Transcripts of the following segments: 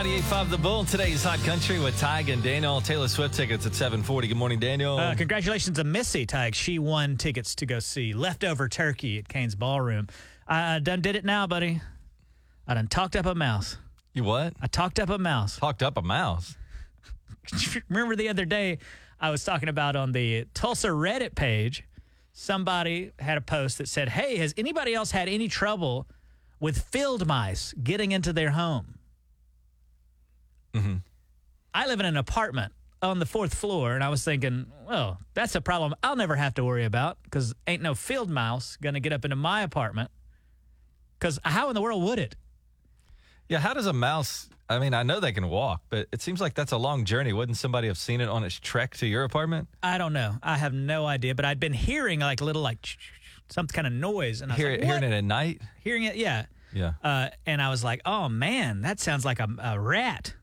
98.5 The Bull. Today's Hot Country with Tig and Daniel. Taylor Swift tickets at 740. Good morning, Daniel. Uh, congratulations to Missy Tig. She won tickets to go see Leftover Turkey at Cain's Ballroom. I, I done did it now, buddy. I done talked up a mouse. you what? I talked up a mouse. Talked up a mouse. Remember the other day I was talking about on the Tulsa Reddit page, somebody had a post that said, Hey, has anybody else had any trouble with field mice getting into their home? Mm-hmm. I live in an apartment on the fourth floor, and I was thinking, well, that's a problem I'll never have to worry about because ain't no field mouse going to get up into my apartment. Because how in the world would it? Yeah, how does a mouse? I mean, I know they can walk, but it seems like that's a long journey. Wouldn't somebody have seen it on its trek to your apartment? I don't know. I have no idea, but I'd been hearing like little like some kind of noise, and I was Hear, like, hearing "What?" it at night? hearing it, yeah. Yeah. Uh, and I was like, oh man, that sounds like a, a rat.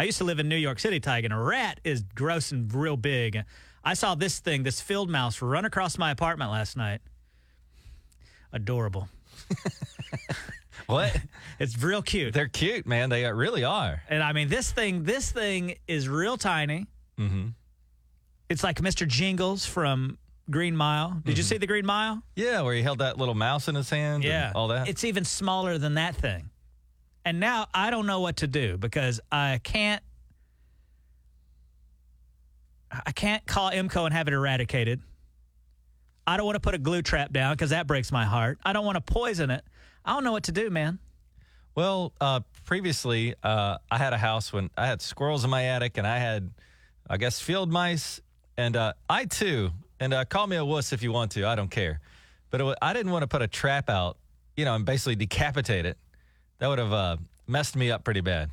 I used to live in New York City, Tig, and a rat is gross and real big. I saw this thing, this field mouse, run across my apartment last night. Adorable. What? It's real cute. They're cute, man. They really are. And I mean, this thing, this thing is real tiny. Mm-hmm. It's like Mr. Jingles from Green Mile. Did you see the Green Mile? Yeah, where he held that little mouse in his hand. and all that. It's even smaller than that thing. And now I don't know what to do because I can't I can't call IMCO and have it eradicated. I don't want to put a glue trap down because that breaks my heart. I don't want to poison it. I don't know what to do, man. Well, uh, previously, uh, I had a house when I had squirrels in my attic, and I had, I guess, field mice, and uh, I too. And uh, call me a wuss if you want to. I don't care. But it wa- I didn't want to put a trap out, you know, and basically decapitate it. That would have uh, messed me up pretty bad.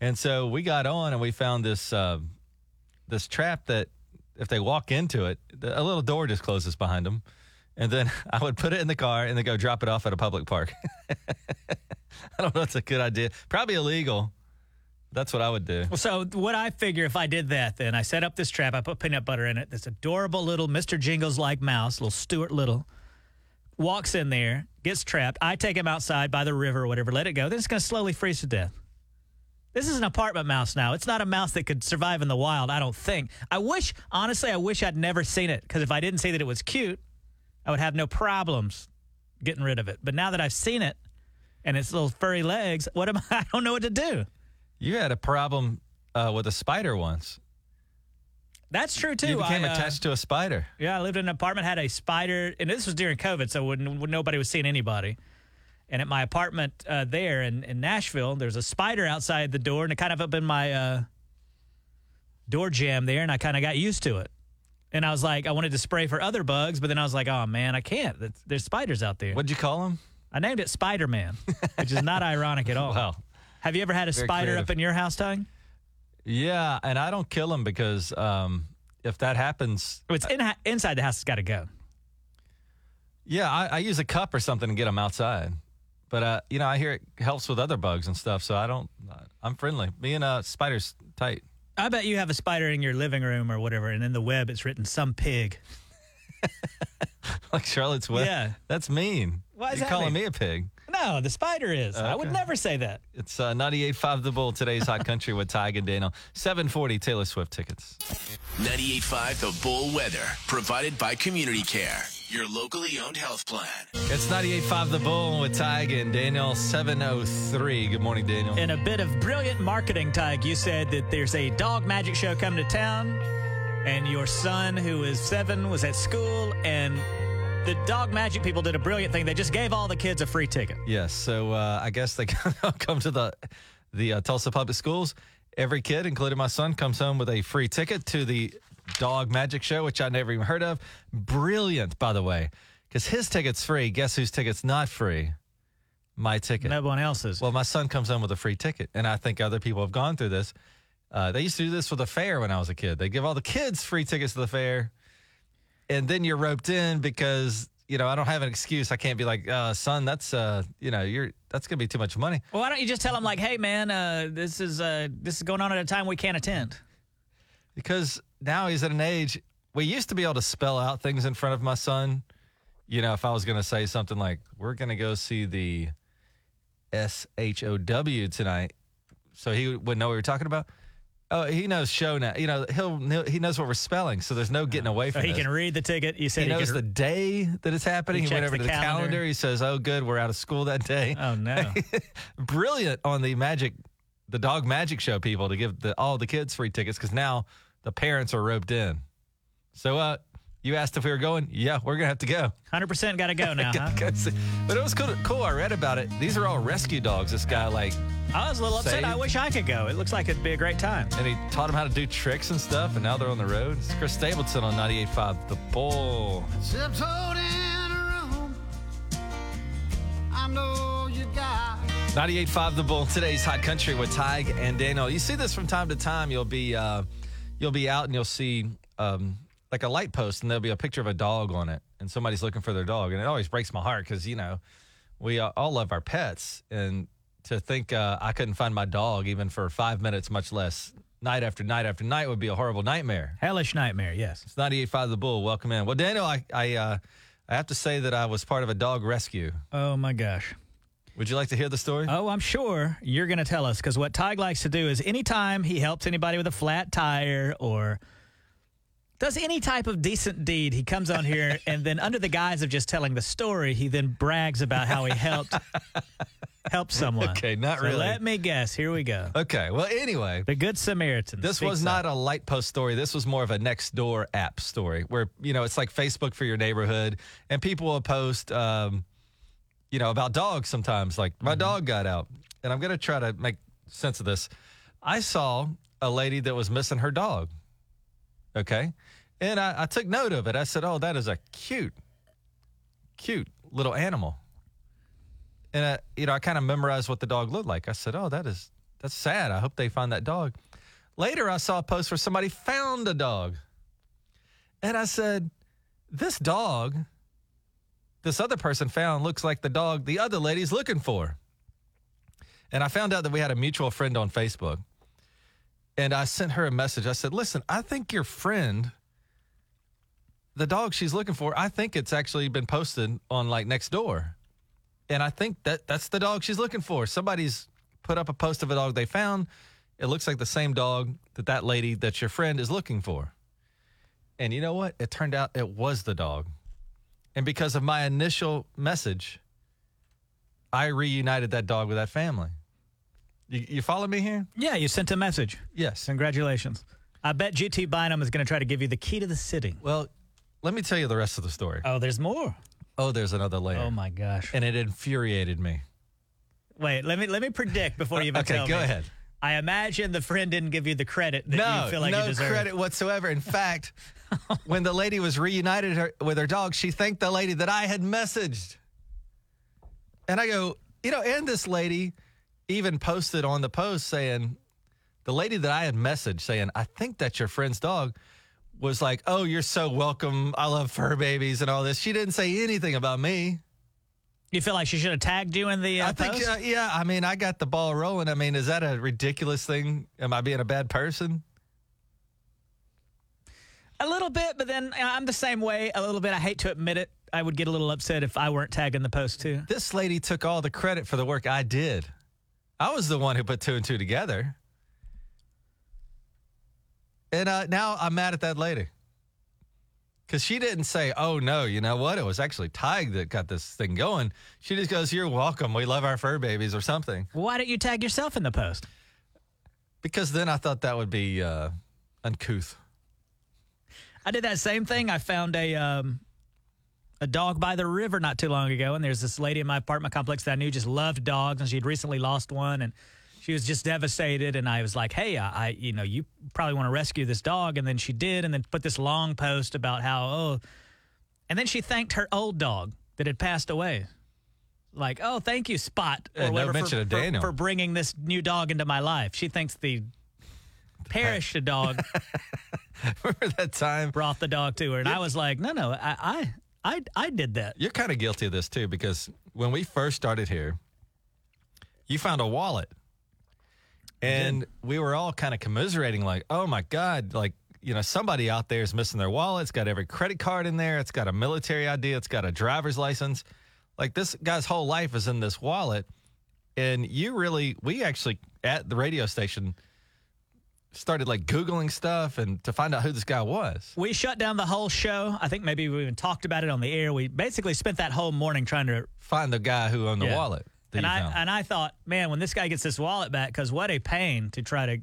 And so we got on, and we found this uh, this trap that if they walk into it, a little door just closes behind them. And then I would put it in the car and then go drop it off at a public park. I don't know if it's a good idea. Probably illegal. That's what I would do. Well, so what I figure if I did that, then I set up this trap. I put peanut butter in it. This adorable little Mr. Jingles like mouse, little Stuart Little, walks in there, gets trapped. I take him outside by the river or whatever, let it go. Then it's going to slowly freeze to death. This is an apartment mouse now. It's not a mouse that could survive in the wild, I don't think. I wish, honestly, I wish I'd never seen it because if I didn't see that it was cute, I would have no problems getting rid of it. But now that I've seen it and its little furry legs, what am I? I don't know what to do. You had a problem uh, with a spider once. That's true too. You became I, uh, attached to a spider. Yeah, I lived in an apartment, had a spider, and this was during COVID, so when, when nobody was seeing anybody. And at my apartment uh, there in, in Nashville, there's a spider outside the door, and it kind of up in my uh, door jamb there, and I kind of got used to it. And I was like, I wanted to spray for other bugs, but then I was like, oh man, I can't. There's spiders out there. What'd you call him? I named it Spider Man, which is not ironic at all. Wow. Have you ever had a Very spider creative. up in your house, Tig? Yeah, and I don't kill him because um, if that happens, It's in, inside the house. It's got to go. yeah, I, I use a cup or something to get them outside. But uh, you know, I hear it helps with other bugs and stuff, so I don't. I'm friendly. Me and uh, spiders tight. I bet you have a spider in your living room or whatever, and in the web it's written some pig. like Charlotte's Web. Yeah. that's mean. Why is You're calling mean? me a pig? No, the spider is. I would never say that. It's uh, 98.5 The Bull, today's Hot Country with Tig and Daniel. 740 Taylor Swift tickets. 98.5 The Bull Weather, provided by Community Care, your locally owned health plan. It's 98.5 The Bull with Tig and Daniel, 703. Good morning, Daniel. In a bit of brilliant marketing, Tig, you said that there's a dog magic show coming to town, and your son, who is seven, was at school, and the dog magic people did a brilliant thing. They just gave all the kids a free ticket. Yes, so uh, I guess they come to the the uh, Tulsa Public Schools. Every kid, including my son, comes home with a free ticket to the Dog Magic Show, which I never even heard of. Brilliant, by the way, because his ticket's free. Guess whose ticket's not free? My ticket. No one else's. Well, my son comes home with a free ticket, and I think other people have gone through this. Uh, they used to do this for the fair when I was a kid. They give all the kids free tickets to the fair, and then you're roped in because you know I don't have an excuse. I can't be like, uh, son, that's uh, you know, you're that's gonna be too much money. well, why don't you just tell them like, "Hey, man, uh, this is uh, this is going on at a time we can't attend." because now he's at an age we used to be able to spell out things in front of my son you know if i was going to say something like we're going to go see the s-h-o-w tonight so he wouldn't know what we were talking about. Oh, he knows show now. You know, he'll, he'll he knows what we're spelling, so there's no getting away from he this. can read the ticket. You said he he, knows can, the day that it's happening. He He, went over the to the calendar. calendar. He says, "Oh, good, we're out of school that day." Oh no! Brilliant on the magic, the dog magic show people to give the, all the kids free tickets because now the parents are roped in. So, uh, you asked if we were going. Yeah, we're gonna have to go. Hundred percent got to go now. Huh? Go. But it was cool. Cool. I read about it. These are all rescue dogs. This guy like, I was a little upset. Saved. I wish I could go. It looks like it'd be a great time. and he taught them how to do tricks and stuff. And now they're on the road. It's Chris Stapleton on 98.5 The Bull. Tiptoed in a room. I know you got 98.5 The Bull. Today's Hot Country with Tig and Daniel. You see this from time to time. You'll be uh, you'll be out and you'll see um, like a light post and there'll be a picture of a dog on it and somebody's looking for their dog. And it always breaks my heart because, you know, we all love our pets. And to think uh, I couldn't find my dog even for five minutes, much less night after night after night would be a horrible nightmare. Hellish nightmare. Yes. It's 98.5 The Bull. Welcome in. Well, Daniel, I, I, uh, I have to say that I was part of a dog rescue. Oh my gosh. Would you like to hear the story? Oh, I'm sure you're going to tell us because what Tig likes to do is anytime he helps anybody with a flat tire or does any type of decent deed, he comes on here and then under the guise of just telling the story, he then brags about how he helped help someone. Okay, not So really. Let me guess. Here we go. Okay. Well, anyway. The Good Samaritan. This was up. not a light post story. This was more of a next door app story where, you know, it's like Facebook for your neighborhood and people will post, um, you know, about dogs sometimes. Like, my dog got out. And I'm going to try to make sense of this. I saw a lady that was missing her dog. Okay. And I, I took note of it. I said, oh, that is a cute, cute little animal. And, I, you know, I kind of memorized what the dog looked like. I said, oh, that is, that's sad. I hope they find that dog. Later, I saw a post where somebody found a dog. And I said, This dog, this other person found, looks like the dog the other lady's looking for. And I found out that we had a mutual friend on Facebook. And I sent her a message. I said, Listen, I think your friend, the dog she's looking for, I think it's actually been posted on like next door. And I think that that's the dog she's looking for. Somebody's put up a post of a dog they found. It looks like the same dog that that lady that your friend is looking for. And you know what? It turned out it was the dog. And because of my initial message, I reunited that dog with that family. You, you follow me here? Yeah, you sent a message. Yes. Congratulations. I bet GT Bynum is going to try to give you the key to the city. Well, let me tell you the rest of the story. Oh, there's more. Oh, there's another layer. Oh my gosh. And it infuriated me. Wait, let me let me predict before you even Okay, tell go ahead. I imagine the friend didn't give you the credit that no, you feel like no you deserve. No credit whatsoever. In fact, when the lady was reunited her, with her dog, she thanked the lady that I had messaged. And I go, you know, and this lady even posted on the post saying, the lady that I had messaged saying, I think that's your friend's dog, was like, oh, you're so welcome. I love fur babies and all this. She didn't say anything about me. You feel like she should have tagged you in the uh, I think, post? uh, yeah, I mean, I got the ball rolling. I mean, is that a ridiculous thing? Am I being a bad person? a little bit, but then I'm the same way. A little bit. I hate to admit it. I would get a little upset if I weren't tagging the post too. This lady took all the credit for the work I did. I was the one who put two and two together. And uh, now I'm mad at that lady. Because she didn't say, oh, no, you know what? It was actually Tig that got this thing going. She just goes, you're welcome. We love our fur babies or something. Why don't you tag yourself in the post? Because then I thought that would be uh, uncouth. I did that same thing. I found a um, a dog by the river not too long ago, and there's this lady in my apartment complex that I knew just loved dogs, and she had recently lost one, and she was just devastated. And I was like, "Hey, I, I you know, you probably want to rescue this dog," and then she did, and then put this long post about how oh, and then she thanked her old dog that had passed away. Like, oh, thank you, Spot, or Yeah, no whatever, mention for, for- for bringing this new dog into my life. She thinks the perished dog Remember that time? brought the dog to her, and I was like, no, no, I, I, I, I did that. You're kind of guilty of this too, because when we first started here, you found a wallet. And we were all kind of commiserating, like, oh my God, like, you know, somebody out there is missing their wallet. It's got every credit card in there. It's got a military ID. It's got a driver's license. Like, this guy's whole life is in this wallet. And you really, we actually at the radio station started like Googling stuff and to find out who this guy was. We shut down the whole show. I think maybe we even talked about it on the air. We basically spent that whole morning trying to. Find the guy who owned the Yeah. wallet. And I found. and I thought, man, when this guy gets this wallet back, because what a pain to try to.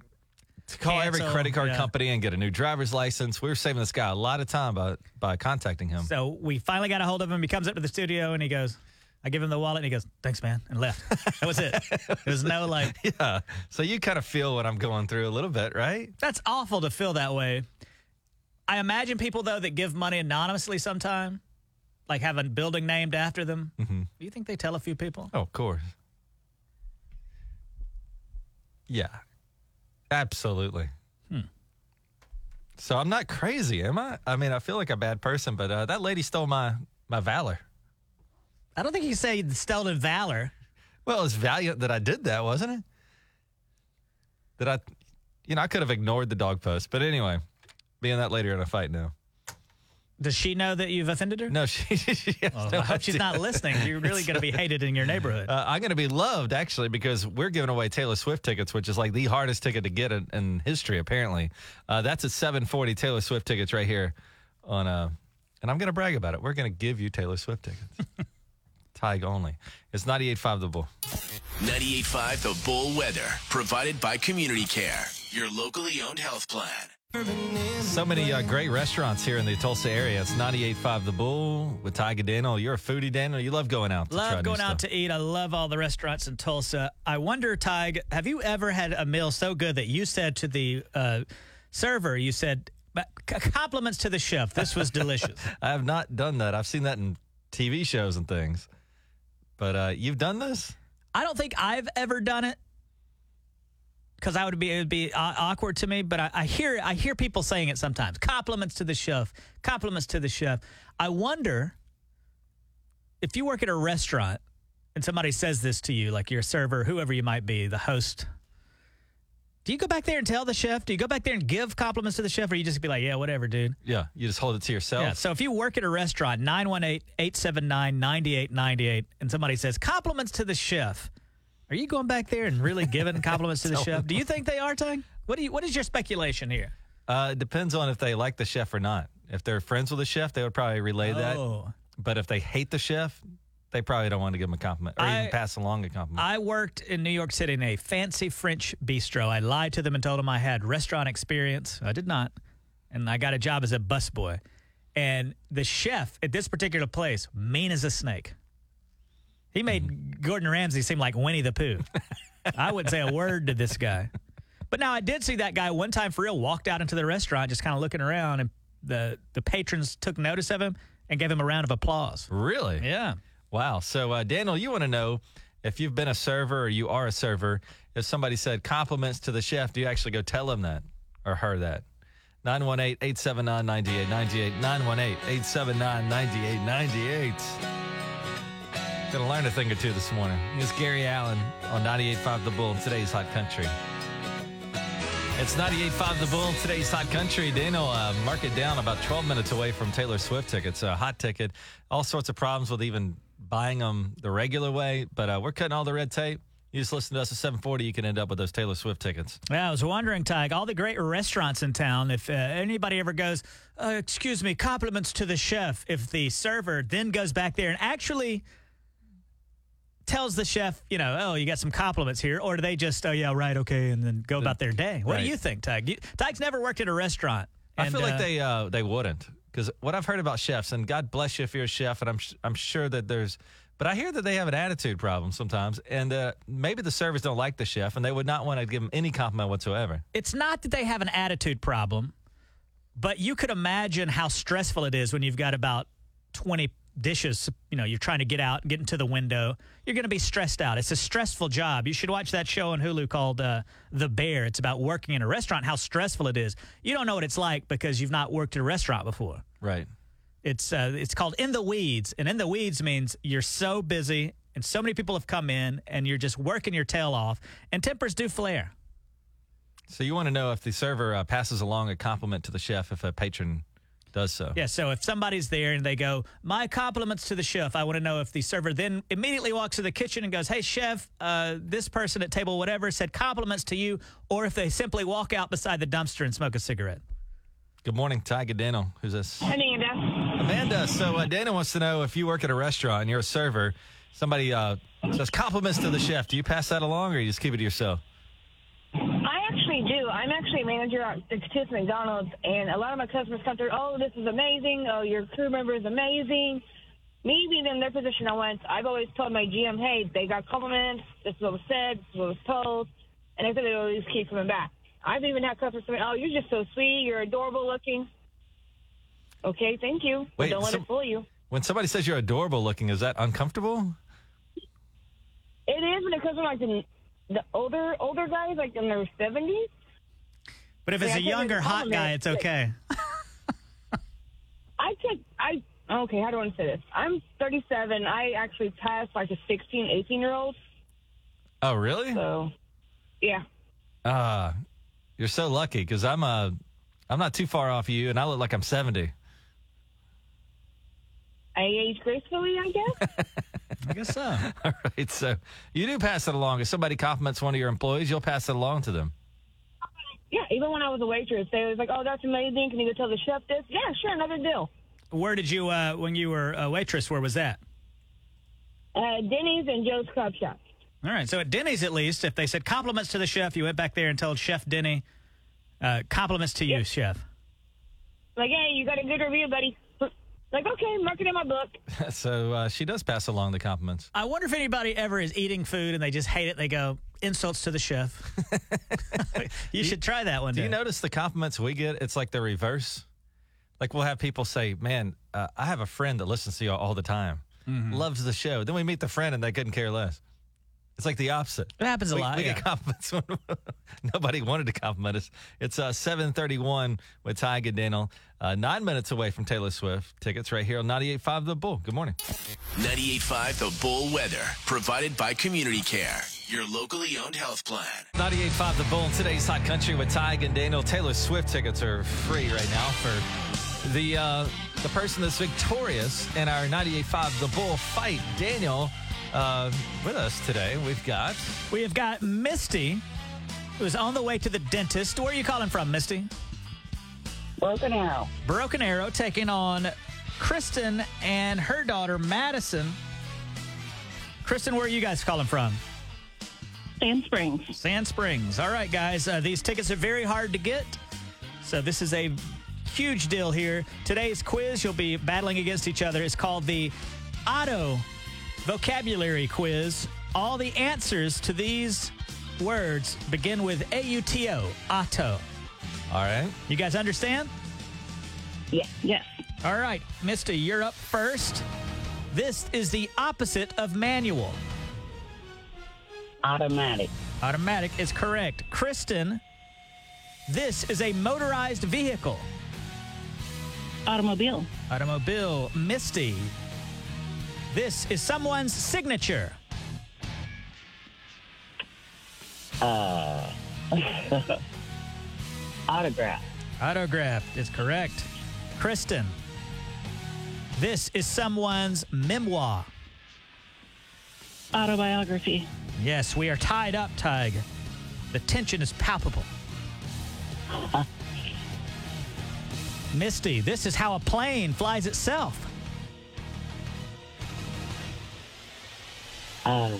to call every credit card yeah. company and get a new driver's license. We were saving this guy a lot of time by by contacting him. So we finally got a hold of him. He comes up to the studio and he goes, I give him the wallet and he goes, thanks, man, and left. That was it. There was no like, yeah. So you kind of feel what I'm going through a little bit, right? that's awful to feel that way. I imagine people, though, that give money anonymously sometime, like have a building named after them. Mm-hmm. Do you think they tell a few people? Oh, of course. Yeah. Absolutely. Hmm. So I'm not crazy, am I? I mean, I feel like a bad person, but uh, that lady stole my my valor. I don't think you say stolen valor. Well, it's valiant that I did that, wasn't it? That I, you know, I could have ignored the dog post, but anyway, being that lady are in a fight now. Does she know that you've offended her? No, she. she has Oh, no I hope she's not listening. You're really going to be hated in your neighborhood. Uh, I'm going to be loved actually because we're giving away Taylor Swift tickets, which is like the hardest ticket to get in, in history. Apparently, uh, that's at 7:40 Taylor Swift tickets right here on. Uh, and I'm going to brag about it. We're going to give you Taylor Swift tickets. Tig only. It's 98.5 the bull. 98.5 The Bull Weather, provided by Community Care, your locally owned health plan. So many uh, great restaurants here in the Tulsa area. It's 98.5 the bull with Tig and Daniel. You're a foodie, Daniel. You love going out. Love going out to eat. I love all the restaurants in Tulsa. I wonder, Tig, have you ever had a meal so good that you said to the uh, server, you said, "But c- compliments to the chef. This was delicious. I have not done that. I've seen that in TV shows and things. But uh, you've done this? I don't think I've ever done it because I would be it would be uh, awkward to me. But I, I hear I hear people saying it sometimes. Compliments to the chef. Compliments to the chef. I wonder if you work at a restaurant and somebody says this to you, like your server, whoever you might be, the host. Do you go back there and tell the chef? Do you go back there and give compliments to the chef, or you just be like, yeah, whatever, dude? Yeah. You just hold it to yourself. Yeah. So if you work at a restaurant, 918 879 9898, and somebody says compliments to the chef, are you going back there and really giving compliments to the chef? Do you think they are, Tang? What do you? What is your speculation here? Uh, it depends on if they like the chef or not. If they're friends with the chef, they would probably relay that. Oh. But if they hate the chef, they probably don't want to give him a compliment or I- even pass along a compliment. I worked in New York City in a fancy French bistro. I lied to them and told them I had restaurant experience. I did not. And I got a job as a busboy. And the chef at this particular place, mean as a snake. He made Gordon Ramsay seem like Winnie the Pooh. I wouldn't say a word to this guy. But now I did see that guy one time for real walked out into the restaurant just kind of looking around and the the patrons took notice of him and gave him a round of applause. really? Yeah. Wow. So, uh, Daniel, you want to know if you've been a server or you are a server, if somebody said compliments to the chef, do you actually go tell him that or her that? 918 879 9898. 918 879 9898. Gonna learn a thing or two this morning. It's Gary Allan on 98.5 The Bull, today's Hot Country. It's 98.5 The Bull, today's Hot Country. Daniel, uh, mark it down about 12 minutes away from Taylor Swift tickets. A hot ticket. All sorts of problems with even buying them the regular way, but uh, we're cutting all the red tape. You just listen to us at 740, you can end up with those Taylor Swift tickets. Yeah, I was wondering, Tig, all the great restaurants in town, if uh, anybody ever goes, uh, excuse me, compliments to the chef, if the server then goes back there and actually tells the chef, you know, oh, you got some compliments here, or do they just, oh, yeah, right, okay, and then go about their day? What Right. do you think, Tig? You, Tig's never worked at a restaurant. I and, feel like uh, they uh, they wouldn't because what I've heard about chefs, and God bless you if you're a chef, and I'm sh- I'm sure that there's, but I hear that they have an attitude problem sometimes, and uh, maybe the servers don't like the chef, and they would not want to give him any compliment whatsoever. it's not that they have an attitude problem, but you could imagine how stressful it is when you've got about 20 dishes, you know, you're trying to get out, get into the window. You're going to be stressed out. It's a stressful job. You should watch that show on Hulu called uh, The Bear. It's about working in a restaurant, how stressful it is. You don't know what it's like because you've not worked at a restaurant before. Right. It's uh, it's called In the Weeds, and In the Weeds means you're so busy and so many people have come in and you're just working your tail off, and tempers do flare. So you want to know if the server uh, passes along a compliment to the chef if a patron does so. Yeah, so if somebody's there and they go, my compliments to the chef, I want to know if the server then immediately walks to the kitchen and goes, hey, chef, uh, this person at table whatever said compliments to you, or if they simply walk out beside the dumpster and smoke a cigarette. Good morning, Ty Daniel. Who's this? Amanda. Amanda. So uh, Dana wants to know if you work at a restaurant and you're a server, somebody uh, says compliments to the chef. Do you pass that along or you just keep it to yourself? I. I'm actually a manager at Texas McDonald's, and a lot of my customers come through. Oh, this is amazing. Oh, your crew member is amazing. Me being in their position at once, I've always told my GM, hey, they got compliments. This is what was said. This is what was told. And I said they always keep coming back. I've even had customers say, oh, you're just so sweet. You're adorable looking. Okay, thank you. But Wait, don't let so- it fool you. When somebody says you're adorable looking, is that uncomfortable? It is when it comes from like the, the older older guys, like in their 70s. But if it's Yeah, I a younger hot guy, it's okay. I take I okay. How do I want to say this? I'm 37. I actually passed like a 16, 18 year old. Oh, really? So, yeah. Uh, you're so lucky because I'm uh, I'm not too far off you and I look like I'm 70. I age gracefully, I guess. I guess so. All right. So you do pass it along. If somebody compliments one of your employees, you'll pass it along to them. Yeah. Even when I was a waitress, they was like, "Oh, that's amazing. Can you go tell the chef this?" Yeah, sure. Another deal. Where did you, uh, when you were a waitress, where was that? Uh, Denny's and Joe's Club Shop. All right. So at Denny's, at least, if they said compliments to the chef, you went back there and told Chef Denny, uh, compliments to you, chef. Like, hey, you got a good review, buddy. Like, okay, mark it in my book. so uh, she does pass along the compliments. I wonder if anybody ever is eating food and they just hate it. They go, insults to the chef. you should try that one Do day. you notice the compliments we get? It's like the reverse. Like we'll have people say, "Man, uh, I have a friend that listens to you all the time, Mm-hmm. loves the show." Then we meet the friend and they couldn't care less. It's like the opposite. It happens a we, lot. We yeah. get compliments when nobody wanted to compliment us. It's uh, 731 with Ty Daniel. Uh, nine minutes away from Taylor Swift. Tickets right here on 98.5 The Bull. Good morning. 98.5 The Bull Weather, provided by Community Care, your locally owned health plan. 98.5 The Bull in today's Hot Country with Ty and Daniel. Taylor Swift tickets are free right now for the uh, the person that's victorious in our 98.5 The Bull fight. Daniel, uh, with us today, we've got We have got Misty, who's on the way to the dentist. Where are you calling from, Misty? Broken Arrow. Broken Arrow taking on Kristen and her daughter, Madison. Kristen, where are you guys calling from? Sand Springs. Sand Springs. All right, guys. Uh, these tickets are very hard to get. So this is a huge deal here. Today's quiz, you'll be battling against each other. It's called the Auto Vocabulary Quiz. All the answers to these words begin with A-U-T-O, auto. all right. You guys understand? Yeah. Yes. All right, Misty, you're up first. This is the opposite of manual. Automatic. Automatic is correct. Kristen, this is a motorized vehicle. Automobile. Automobile. Misty, this is someone's signature. Uh, autograph. Autograph is correct. Kristen, this is someone's memoir. Autobiography. Yes, we are tied up, Tig. The tension is palpable. Misty, this is how a plane flies itself. Uh,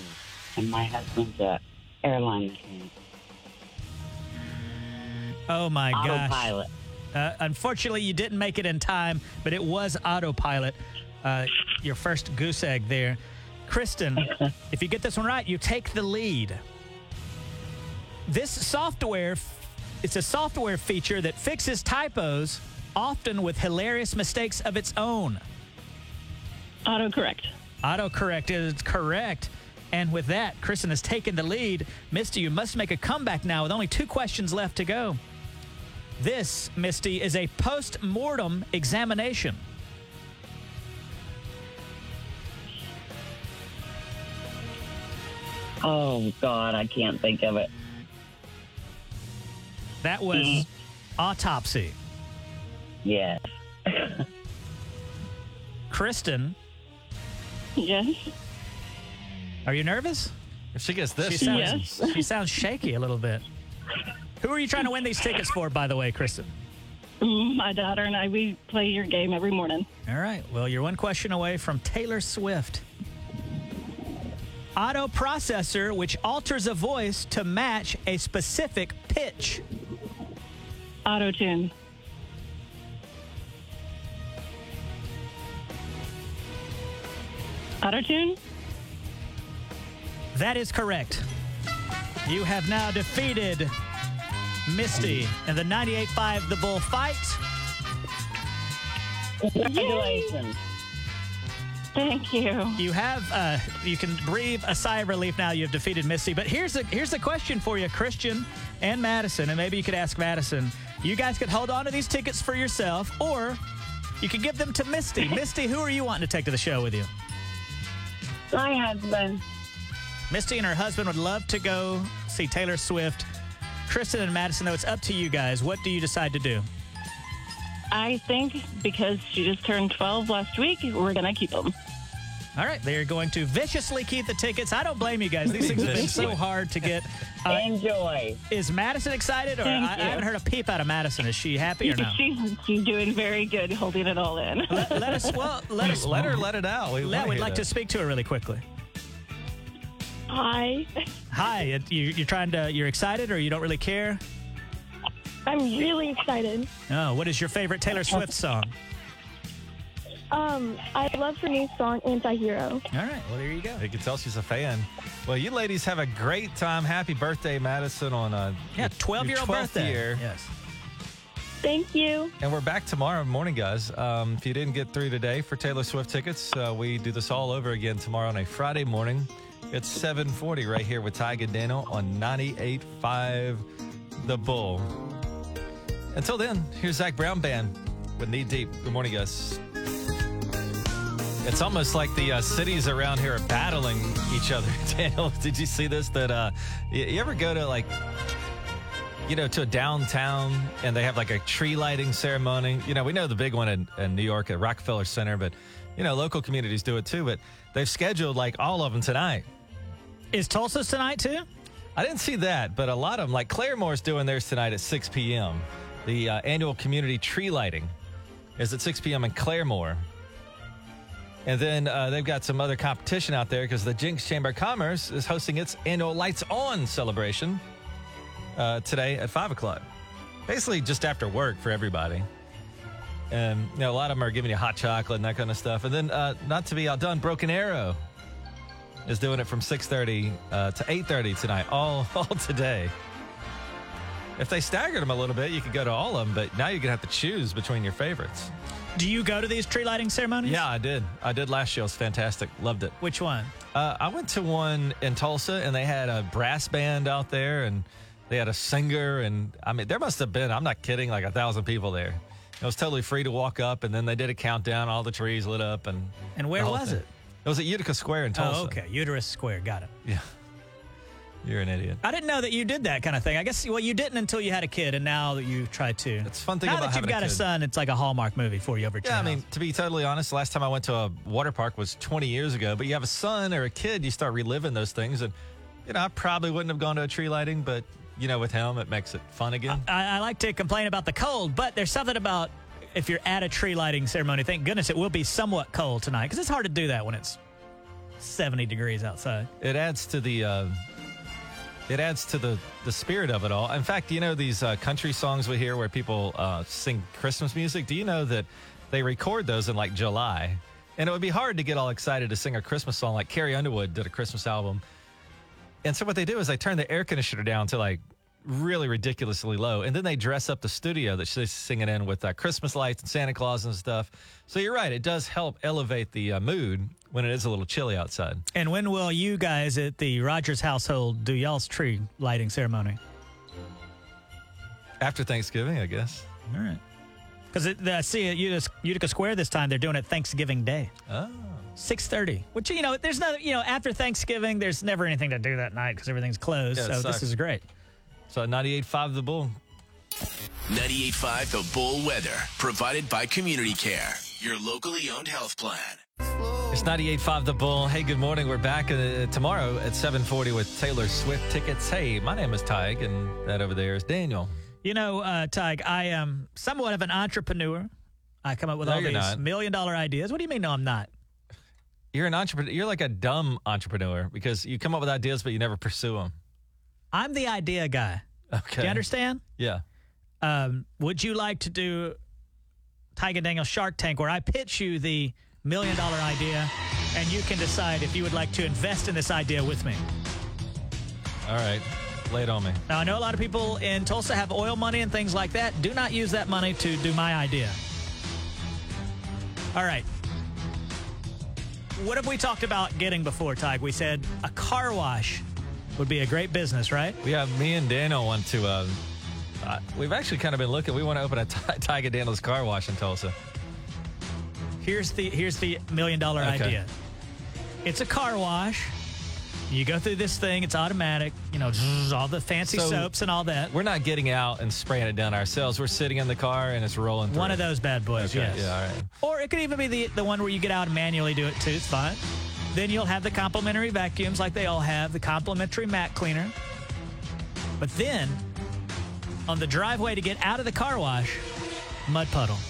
and my husband's a airline mechanic. Oh my gosh. Autopilot. Uh, unfortunately, you didn't make it in time, but it was autopilot. Uh, your first goose egg there. Kristen, if you get this one right, you take the lead. This software, it's a software feature that fixes typos, often with hilarious mistakes of its own. Autocorrect. Autocorrect is correct. And with that, Kristen has taken the lead. Misty, you must make a comeback now with only two questions left to go. This, Misty, is a post mortem examination. Oh, God, I can't think of it. That was mm. autopsy. Yes. Kristen, Yes. are you nervous? If she gets this, She sounds, she sounds shaky a little bit. Who are you trying to win these tickets for, by the way, Kristen? My daughter and I, we play your game every morning. All right. Well, you're one question away from Taylor Swift. Auto processor which alters a voice to match a specific pitch. Auto tune. Auto tune? That is correct. You have now defeated Misty in the 98.5 The Bull fight. Congratulations. Thank you. You have uh, you can breathe a sigh of relief now. You've defeated Misty. But here's a here's a question for you, Kristen and Madison, and maybe you could ask Madison. You guys could hold on to these tickets for yourself, or you could give them to Misty. Misty, who are you wanting to take to the show with you? My husband. Misty and her husband would love to go see Taylor Swift. Kristen and Madison, though, it's up to you guys. What do you decide to do? I think because she just turned 12 last week, we're going to keep them. All right, they're going to viciously keep the tickets. I don't blame you guys. These things have been so hard to get. Uh, Enjoy. is Madison excited, or I, Thank I you. haven't heard a peep out of Madison? Is she happy or no? She's, she's doing very good holding it all in. let us well, let us let her let it out. We Let, wanna we'd like that. to speak to her really quickly. Hi. Hi, it- you, you're trying to. You're excited, or you don't really care? I'm really excited. Oh, what is your favorite Taylor Swift song? Um, I love her new song, Antihero. All right, well there you go. You can tell she's a fan. Well, you ladies have a great time. Happy birthday, Madison, on uh, Yeah, 12 year old birthday. year. Yes. Thank you. And we're back tomorrow morning, guys. Um, if you didn't get through today for Taylor Swift tickets, uh, we do this all over again tomorrow on a Friday morning. It's 740 right here with Ty Daniel on 98.5 The Bull. Until then, here's Zac Brown Band with Knee Deep. Good morning, guys. It's almost like the uh, cities around here are battling each other. Daniel, did you see this? That uh, you, you ever go to like you know, to a downtown and they have like a tree lighting ceremony. You know, we know the big one in, in New York at Rockefeller Center, but, you know, local communities do it too. But they've scheduled like all of them tonight. Is Tulsa's tonight too? I didn't see that, but a lot of them, like Claremore's doing theirs tonight at 6 p.m. The uh, annual community tree lighting is at 6 p.m. in Claremore. And then uh, they've got some other competition out there because the Jenks Chamber of Commerce is hosting its annual Lights On celebration uh, today at 5 o'clock. Basically, just after work for everybody. And, you know, a lot of them are giving you hot chocolate and that kind of stuff. And then, uh, not to be outdone, Broken Arrow is doing it from 6.30 uh, to 8.30 tonight, all, all today. If they staggered them a little bit, you could go to all of them, but now you're going to have to choose between your favorites. Do you go to these tree lighting ceremonies? Yeah, I did. I did last year. It was fantastic. Loved it. Which one? Uh, I went to one in Tulsa, and they had a brass band out there, and they had a singer, and I mean, there must have been, I'm not kidding, like a thousand people there. It was totally free to walk up, and then they did a countdown. All the trees lit up, and And where was thing. it? It was at Utica Square in Tulsa. Oh, okay. Uterus Square. Got it. Yeah, you're an idiot. I didn't know that you did that kind of thing. I guess well, you didn't until you had a kid, and now that you try to. It's a fun thing now about that you've having a got a, son, it's like a Hallmark movie for you over. Yeah, I mean, to be totally honest, the last time I went to a water park was 20 years ago. But you have a son or a kid, you start reliving those things. And, you know, I probably wouldn't have gone to a tree lighting, but, you know, with him, it makes it fun again. I, I like to complain about the cold, but there's something about if you're at a tree lighting ceremony. Thank goodness it will be somewhat cold tonight because it's hard to do that when it's 70 degrees outside. it adds to the. Uh, it adds to the, the spirit of it all. In fact, you know these uh, country songs we hear where people uh, sing Christmas music? Do you know that they record those in like July? And it would be hard to get all excited to sing a Christmas song like Carrie Underwood did a Christmas album. And so what they do is they turn the air conditioner down to like really ridiculously low, and then they dress up the studio that she's singing in with uh, Christmas lights and Santa Claus and stuff. So you're right; it does help elevate the uh, mood when it is a little chilly outside. And when will you guys at the Rogers household do y'all's tree lighting ceremony? After Thanksgiving, I guess. All right. Because I see at Utica, Square this time, they're doing it Thanksgiving Day. Oh. 6.30, which, you know, there's no, you know, after Thanksgiving, there's never anything to do that night because everything's closed. Yeah, so this is great. So 98.5 The Bull. 98.5 The Bull Weather, provided by Community Care, your locally owned health plan. It's 98.5 The Bull. Hey, good morning. We're back uh, tomorrow at 740 with Taylor Swift tickets. Hey, my name is Tig, and that over there is Daniel. You know, uh, Tig, I am somewhat of an entrepreneur. I come up with No, all these not. million dollar ideas. What do you mean? No, I'm not. You're an entrepreneur. You're like a dumb entrepreneur because you come up with ideas, but you never pursue them. I'm the idea guy. Okay. Do you understand? Yeah. Um, would you like to do Tiger Daniel Shark Tank, where I pitch you the million dollar idea, and you can decide if you would like to invest in this idea with me? All right. Lay it on me. Now, I know a lot of people in Tulsa have oil money and things like that. Do not use that money to do my idea. All right. What have we talked about getting before, Tig? We said a car wash would be a great business, right? Yeah, me and Daniel want to. Uh, uh, we've actually kind of been looking. We want to open a Ti- Tiger Daniel's car wash in Tulsa. Here's the here's the million dollar Okay. idea. It's a car wash. You go through this thing. It's automatic. You know, zzz, all the fancy So- soaps and all that. We're not getting out and spraying it down ourselves. We're sitting in the car and it's rolling. Through. One of those bad boys. Okay. Yes. Yeah. All right. Or it could even be the, the one where you get out and manually do it too. It's fine. Then you'll have the complimentary vacuums like they all have, the complimentary mat cleaner. But then, on the driveway to get out of the car wash, mud puddle.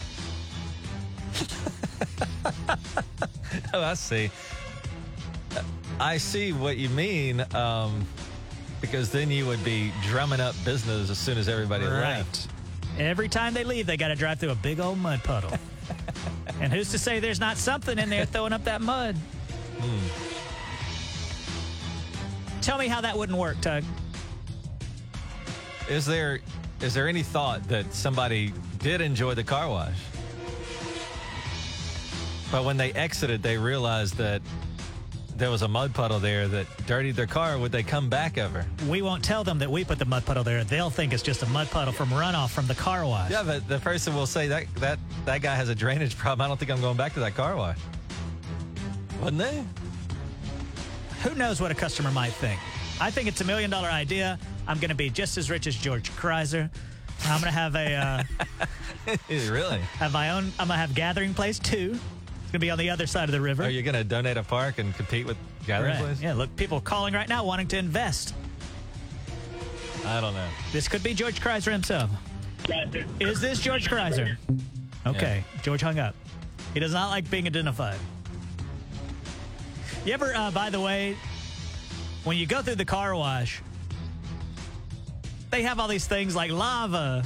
Oh, I see. I see what you mean. Um, because then you would be drumming up business as soon as everybody left. Every time they leave, they got to drive through a big old mud puddle. and who's to say there's not something in there throwing up that mud? Tell me how that wouldn't work, Tig. Is there is there any thought that somebody did enjoy the car wash? But when they exited, they realized that there was a mud puddle there that dirtied their car. Would they come back ever? We won't tell them that we put the mud puddle there. They'll think it's just a mud puddle from runoff from the car wash. Yeah, but the person will say that that that guy has a drainage problem. I don't think I'm going back to that car wash. Wouldn't they? Who knows what a customer might think? I think it's a million dollar idea. I'm going to be just as rich as George Kaiser. I'm going to have a uh, really? have my own. I'm going to have Gathering Place too. It's going to be on the other side of the river. Are you going to donate a park and compete with Gathering Right. Place? Yeah, look, people calling right now wanting to invest. I don't know. This could be George Kaiser himself. Is this George Kaiser? Okay, George hung up. He does not like being identified. You ever, uh, by the way, when you go through the car wash, they have all these things like lava,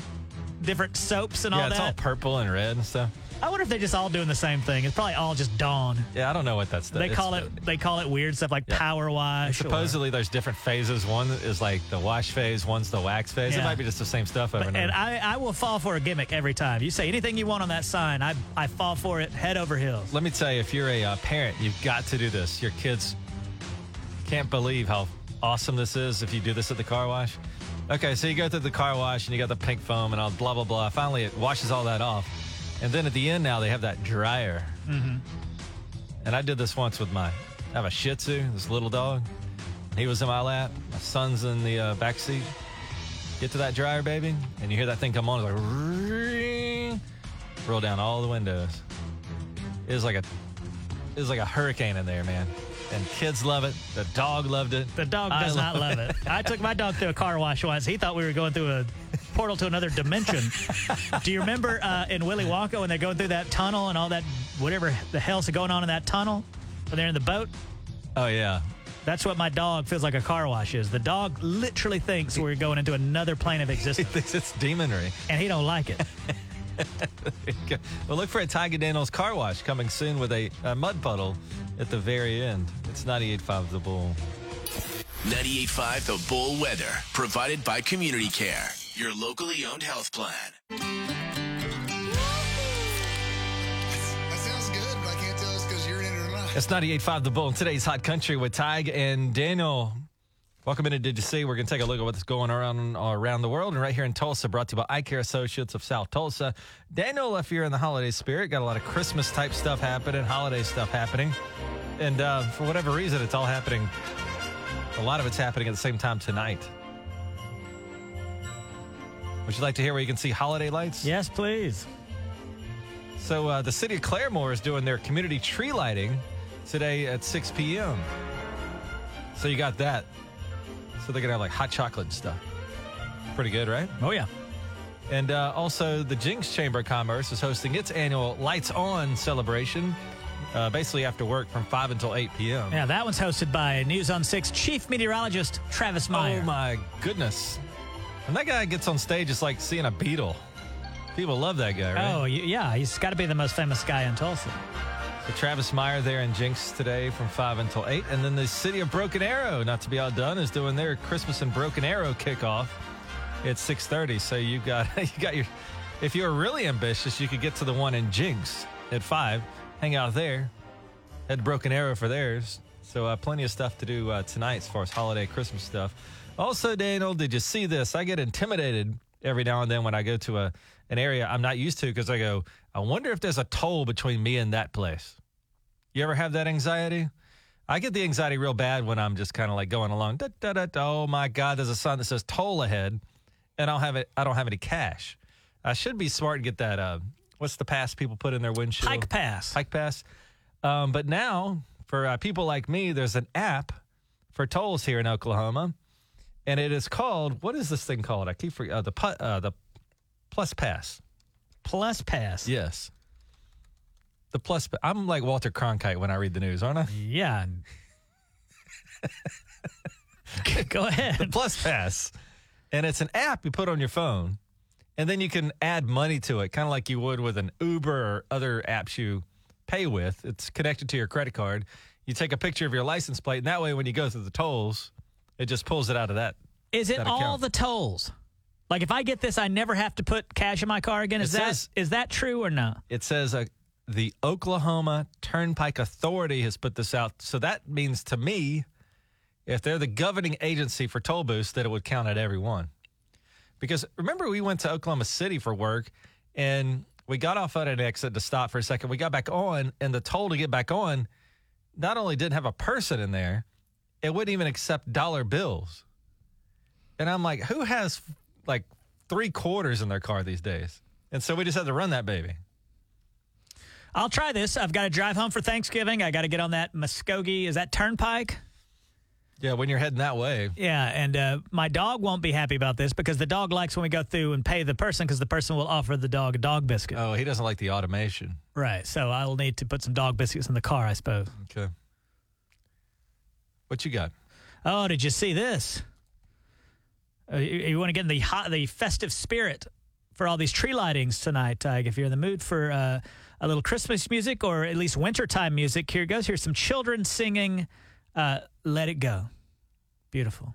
different soaps and yeah, all that. Yeah, it's all purple and red and stuff. I wonder if they're just all doing the same thing. It's probably all just Dawn. Yeah, I don't know what that's. They call it they call it weird stuff like Yeah. power wash. or- Supposedly, there's different phases. One is like the wash phase. One's the wax phase. It might be just the same stuff over But- and over. and I, I will fall for a gimmick every time. You say anything you want on that sign, I, I fall for it head over heels. Let me tell you, if you're a uh, parent, you've got to do this. Your kids can't believe how awesome this is if you do this at the car wash. Okay, so you go through the car wash and you got the pink foam and all blah blah blah. Finally, it washes all that off, and then at the end now they have that dryer. Mm-hmm. And I did this once with my, I have a Shih Tzu, this little dog. He was in my lap. My son's in the uh, back seat. Get to that dryer, baby, and you hear that thing come on. It's like ring, roll down all the windows. It was like a, it was like a hurricane in there, man. And kids love it. The dog loved it. The dog I does not love it. I took my dog through a car wash once. He thought we were going through a portal to another dimension. Do you remember uh, in Willy Wonka when they're going through that tunnel and all that, whatever the hell's going on in that tunnel? When they're in the boat? Oh yeah. That's what my dog feels like a car wash is. The dog literally thinks we're going into another plane of existence. He thinks it's demonry. and he don't like it. well, look for a Tiger Daniels car wash coming soon with a, a mud puddle at the very end. It's 98.5 The Bull. 98.5 The Bull Weather, provided by Community Care, your locally owned health plan. That sounds good, but I can't tell it's because you're in it or not. It's 98.5 The Bull. Today's Hot Country with Tig and Daniel. Welcome into Did You See? We're going to take a look at what's going around around the world. And right here in Tulsa, brought to you by Eye Care Associates of South Tulsa. Daniel, if you're in the holiday spirit, got a lot of Christmas type stuff happening, holiday stuff happening. And uh, for whatever reason, it's all happening. A lot of it's happening at the same time tonight. Would you like to hear where you can see holiday lights? Yes, please. So uh, the city of Claremore is doing their community tree lighting today at 6 p.m. So you got that. So they're gonna have like hot chocolate and stuff. Pretty good, right? Oh yeah. And uh, also, the Jenks Chamber of Commerce is hosting its annual Lights On celebration, uh, basically after work from 5 until 8 p.m. Yeah, that one's hosted by News on Six chief meteorologist Travis Meyer. Oh my goodness! And that guy gets on stage, it's like seeing a beetle. People love that guy, right? Oh, yeah, he's got to be the most famous guy in Tulsa. So Travis Meyer there in Jenks today from 5 until 8. And then the city of Broken Arrow, not to be outdone, is doing their Christmas in Broken Arrow kickoff at 6.30. So you got you got your if you're really ambitious, you could get to the one in Jenks at 5, hang out there, head Broken Arrow for theirs. So uh, plenty of stuff to do uh, tonight as far as holiday Christmas stuff. Also, Daniel, did you see this? I get intimidated every now and then when I go to a an area I'm not used to because I go, I wonder if there's a toll between me and that place. You ever have that anxiety? I get the anxiety real bad when I'm just kind of like going along. Da, da, da, da, oh my God, there's a sign that says toll ahead, and I don't have it. I don't have any cash. I should be smart and get that. Uh, what's the pass people put in their windshield? Pike Pass. Pike Pass. Um, but now, for uh, people like me, there's an app for tolls here in Oklahoma, and it is called what is this thing called? I keep forgetting. Uh, the uh, the Plus Pass. Plus Pass. Yes. The Plus. Pa- I'm like Walter Cronkite when I read the news, aren't I? Yeah. Go ahead. The Plus Pass, and it's an app you put on your phone, and then you can add money to it, kind of like you would with an Uber or other apps you pay with. It's connected to your credit card. You take a picture of your license plate, and that way, when you go through the tolls, it just pulls it out of that. Is it that all account. the tolls? Like if I get this, I never have to put cash in my car again. Is It that says- is that true or not? It says uh, the Oklahoma Turnpike Authority has put this out. So that means to me, if they're the governing agency for toll booths, that it would count at every one. Because remember, we went to Oklahoma City for work and we got off at an exit to stop for a second. We got back on, and the toll to get back on not only didn't have a person in there, it wouldn't even accept dollar bills. And I'm like, who has like three quarters in their car these days? And so we just had to run that baby. I'll try this. I've got to drive home for Thanksgiving. I got to get on that Muskogee. Is that Turnpike? Yeah, when you're heading that way. Yeah, and uh, my dog won't be happy about this because the dog likes when we go through and pay the person because the person will offer the dog a dog biscuit. Oh, he doesn't like the automation. Right. So I'll need to put some dog biscuits in the car, I suppose. Okay. What you got? Oh, did you see this? Uh, you, want to get in the hot, the festive spirit for all these tree lightings tonight, Tig. If you're in the mood for uh, a little Christmas music or at least wintertime music, here goes. Here's some children singing uh, "Let It Go." Beautiful.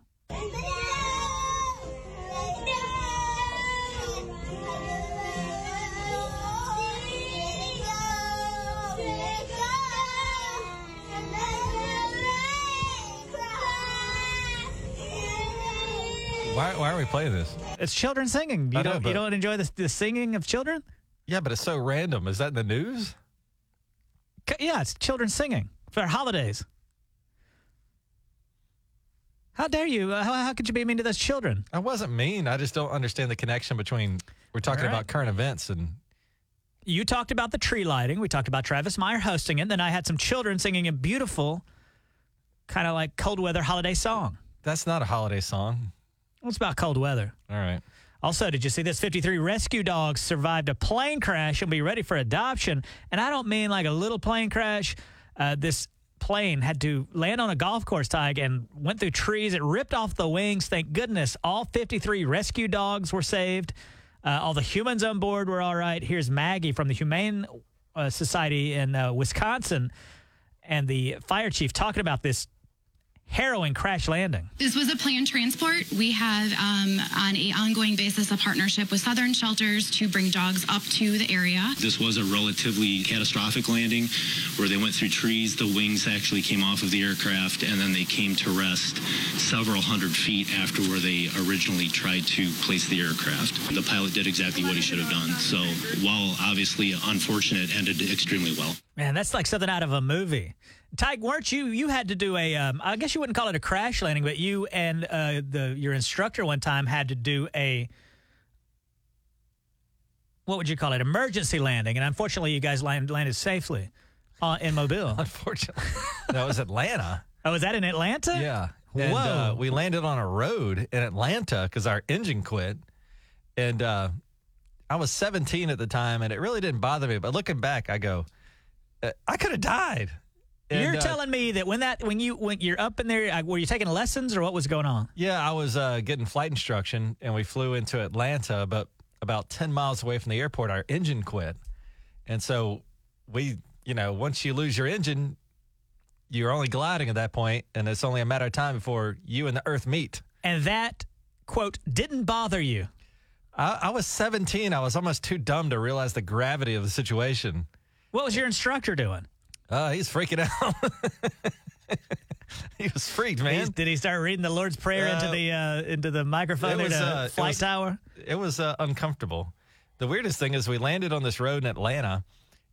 Why, why are we playing this? It's children singing. You I know, don't but- you don't enjoy the, the singing of children? Yeah, but it's so random. Is that in the news? C- Yeah, it's children singing for holidays. How dare you? Uh, How, how could you be mean to those children? I wasn't mean. I just don't understand the connection between we're talking All right. about current events and You talked about the tree lighting. We talked about Travis Meyer hosting it. Then I had some children singing a beautiful, kind of like cold weather holiday song. that's not a holiday song. It's about cold weather. All right. Also, did you see this? 53 rescue dogs survived a plane crash and be ready for adoption. And I don't mean like a little plane crash. Uh, this plane had to land on a golf course, Tig, and went through trees. It ripped off the wings. Thank goodness all 53 rescue dogs were saved. Uh, all the humans on board were all right. Here's Maggie from the Humane uh, Society in uh, Wisconsin and the fire chief talking about this harrowing crash landing. This was a planned transport. We have, um, on a ongoing basis, a partnership with Southern Shelters to bring dogs up to the area. This was a relatively catastrophic landing where they went through trees. The wings actually came off of the aircraft and then they came to rest several hundred feet after where they originally tried to place the aircraft. The pilot did exactly what he should have done. So while obviously unfortunate, ended extremely well. Man, that's like something out of a movie. Tig, weren't you? You had to do a. Um, I guess you wouldn't call it a crash landing, but you and uh, the your instructor one time had to do a what would you call it? Emergency landing. And unfortunately, you guys land, landed safely uh, in Mobile. Unfortunately, that was Atlanta. oh, was that in Atlanta? Yeah. And, Whoa. uh, we landed on a road in Atlanta because our engine quit. And uh, I was 17 at the time, and it really didn't bother me. But looking back, I go, uh, I could have died. And, You're uh, telling me that when that when you when you're up in there, uh, were you taking lessons or what was going on? Yeah, I was uh, getting flight instruction, and we flew into Atlanta, but about 10 miles away from the airport, our engine quit. And so we, you know, once you lose your engine, you're only gliding at that point, and it's only a matter of time before you and the earth meet. And that quote didn't bother you. I, I was 17. I was almost too dumb to realize the gravity of the situation. What was your instructor doing? Uh, he's freaking out. he was freaked, man. He's- did he start reading the Lord's Prayer into Uh, the uh, into the microphone was, uh, it flight was- tower? It was uh, uncomfortable. The weirdest thing is we landed on this road in Atlanta,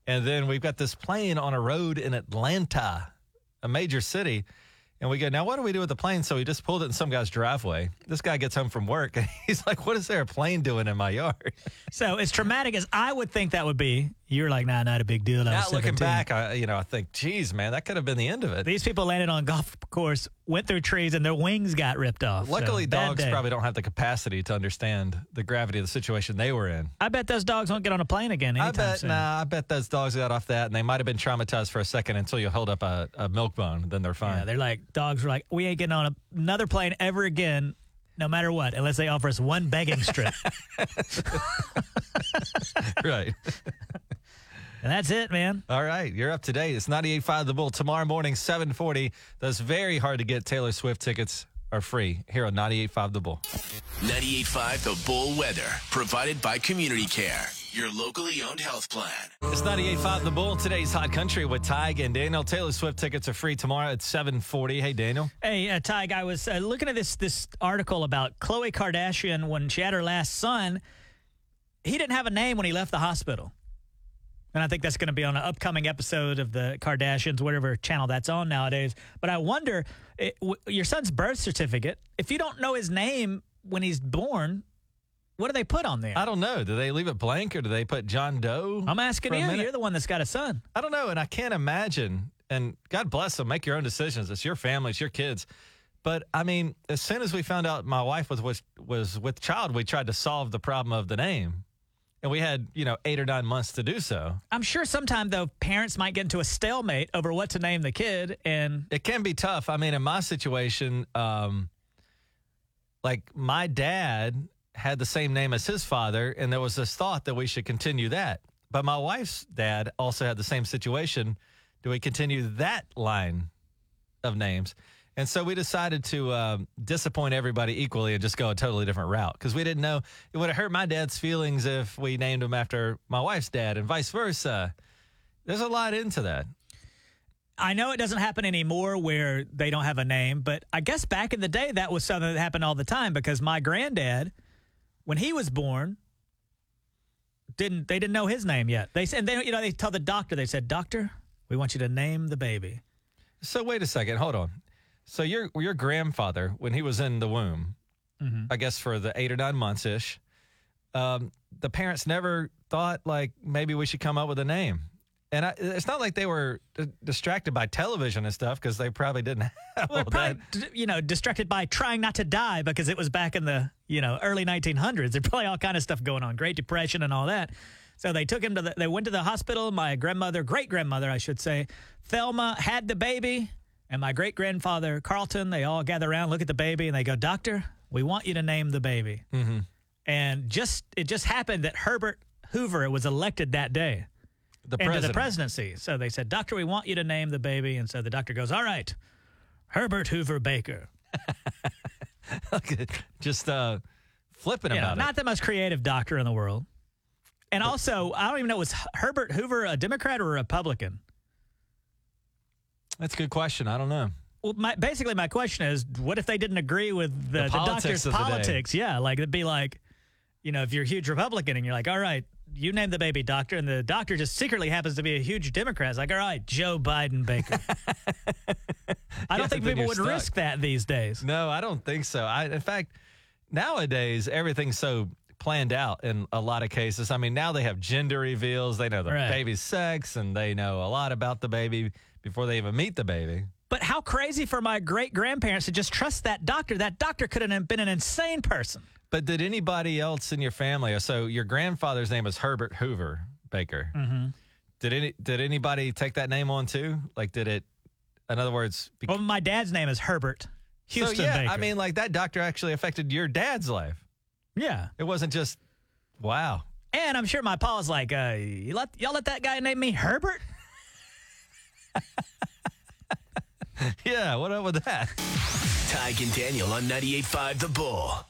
and then we've got this plane on a road in Atlanta, a major city. And we go, now what do we do with the plane? So we just pulled it in some guy's driveway. This guy gets home from work, and he's like, what is there a plane doing in my yard? So as traumatic as I would think that would be, you're like, nah, not a big deal. I Now was looking 17. back, I, you know, I think, geez, man, that could have been the end of it. These people landed on golf course, went through trees, and their wings got ripped off. Luckily, bad dogs day. probably don't have the capacity to understand the gravity of the situation they were in. I bet those dogs won't get on a plane again I bet, soon. nah, I bet those dogs got off that, and they might have been traumatized for a second until you hold up a, a milk bone. Then they're fine. Yeah, they're like dogs were like, we ain't getting on a, another plane ever again, no matter what, unless they offer us one begging strip, right. and that's it, man. All right, you're up to date. It's 98.5 The Bull. Tomorrow morning, 740. Those very hard to get Taylor Swift tickets are free here on 98.5 The Bull. 98.5 The Bull Weather, provided by Community Care, your locally owned health plan. It's 98.5 The Bull. Today's Hot Country with Tig and Daniel. Taylor Swift tickets are free tomorrow at 740. Hey, Daniel. Hey, uh, Tig, I was uh, looking at this this article about Khloe Kardashian when she had her last son. He didn't have a name when he left the hospital. And I think that's going to be on an upcoming episode of the Kardashians, whatever channel that's on nowadays. But I wonder, it, w- your son's birth certificate, if you don't know his name when he's born, what do they put on there? I don't know. Do they leave it blank or do they put John Doe? I'm asking you. You're the one that's got a son. I don't know, and I can't imagine. And God bless them. Make your own decisions. It's your family. It's your kids. But I mean, as soon as we found out my wife was was, was with child, we tried to solve the problem of the name, and we had you know eight or nine months to do so. I'm sure sometime, though, parents might get into a stalemate over what to name the kid. And It can be tough. I mean, in my situation, um, like my dad had the same name as his father, and there was this thought that we should continue that. But my wife's dad also had the same situation. Do we continue that line of names? And so we decided to um, disappoint everybody equally and just go a totally different route because we didn't know it would have hurt my dad's feelings if we named him after my wife's dad and vice versa. There's a lot into that. I know it doesn't happen anymore where they don't have a name, but I guess back in the day that was something that happened all the time because my granddad, when he was born, didn't they didn't know his name yet. They said they you know they tell the doctor they said doctor we want you to name the baby. So wait a second, hold on. So your your grandfather, when he was in the womb, I guess for the eight or nine months ish, um, the parents never thought like maybe we should come up with a name. And I, it's not like they were d- distracted by television and stuff because they probably didn't have Well, that. probably, d- you know, distracted by trying not to die because it was back in the, you know, early 1900s. There's probably all kind of stuff going on, Great Depression and all that. So they took him to the, they went to the hospital. My grandmother, great grandmother, I should say, Thelma had the baby, and my great grandfather, Carlton, they all gather around, look at the baby, and they go, Doctor, we want you to name the baby. Mm-hmm. And just, it just happened that Herbert Hoover was elected that day The into the presidency. So they said, Doctor, we want you to name the baby. And so the doctor goes, All right, Herbert Hoover Baker. Just uh, flipping You know, about not the most creative doctor in the world. And also, I don't even know, was Herbert Hoover a Democrat or a Republican? That's a good question. I don't know. Well, my, basically, my question is, what if they didn't agree with the, The the, politics doctor's of the day. politics? Yeah, like it'd be like, you know, if you're a huge Republican and you're like, all right, you name the baby doctor, and the doctor just secretly happens to be a huge Democrat. It's like, all right, Joe Biden Baker. I don't Yeah, think people would stuck. risk that these days. No, I don't think so. I, in fact, nowadays everything's so planned out in a lot of cases. I mean, now they have gender reveals. They know the Right. baby's sex, and they know a lot about the baby before they even meet the baby. But how crazy for my great grandparents to just trust that doctor. That doctor could have been an insane person. But did anybody else in your family? So your grandfather's name is Herbert Hoover Baker. Mm-hmm. Did any did anybody take that name on too? Like, did it? In other words, be- Well, my dad's name is Herbert Houston so yeah, Baker. I mean, like that doctor actually affected your dad's life. yeah. It wasn't just wow. And I'm sure my pa was like, uh, you let, y'all let that guy name me Herbert? Yeah, what up with that? Tig and Daniel on 98.5 The Bull.